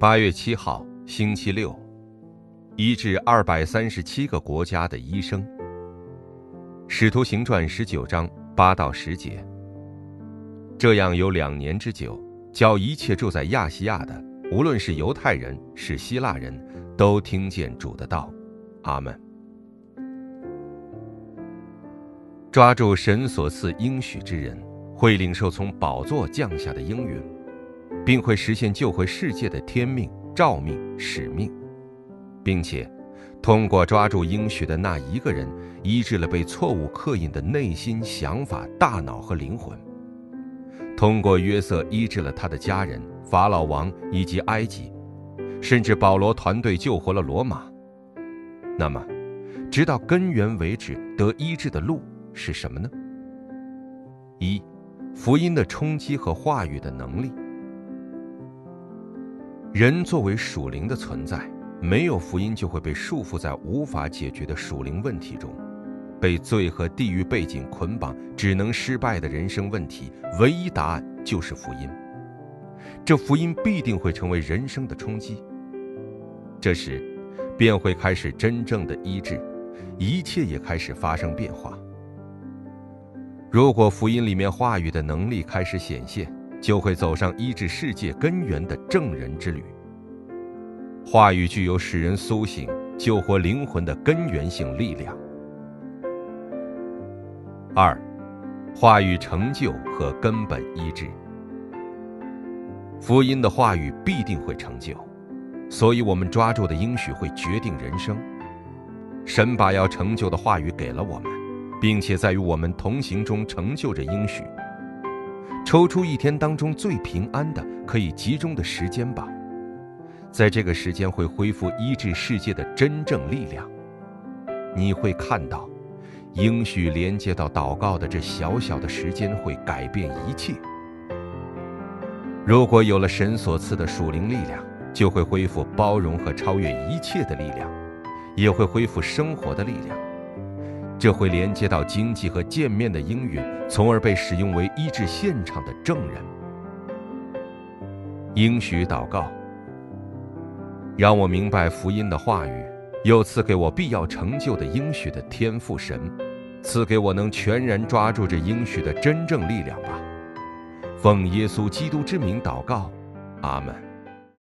八月七号，星期六，医治二百三十七个国家的医生。使徒行传十九章八到十节。这样有两年之久，叫一切住在亚细亚的，无论是犹太人是希腊人，都听见主的道。阿门。抓住神所赐应许之人，会领受从宝座降下的应允。并会实现救回世界的天命、召命、使命，并且通过抓住应许的那一个人，医治了被错误刻印的内心想法、大脑和灵魂；通过约瑟医治了他的家人、法老王以及埃及，甚至保罗团队救活了罗马。那么，直到根源为止得医治的路是什么呢？一、福音的冲击和话语的能力。人作为属灵的存在，没有福音就会被束缚在无法解决的属灵问题中，被罪和地狱背景捆绑，只能失败的人生问题，唯一答案就是福音。这福音必定会成为人生的冲击。这时，便会开始真正的医治，一切也开始发生变化。如果福音里面话语的能力开始显现。就会走上医治世界根源的正人之旅。话语具有使人苏醒、救活灵魂的根源性力量。二，话语成就和根本医治。福音的话语必定会成就，所以我们抓住的应许会决定人生。神把要成就的话语给了我们，并且在与我们同行中成就着应许。抽出一天当中最平安的、可以集中的时间吧，在这个时间会恢复医治世界的真正力量。你会看到，应许连接到祷告的这小小的时间会改变一切。如果有了神所赐的属灵力量，就会恢复包容和超越一切的力量，也会恢复生活的力量。这会连接到经济和见面的应允，从而被使用为医治现场的证人。应许祷告，让我明白福音的话语，又赐给我必要成就的应许的天赋神，赐给我能全然抓住这应许的真正力量吧。奉耶稣基督之名祷告，阿门。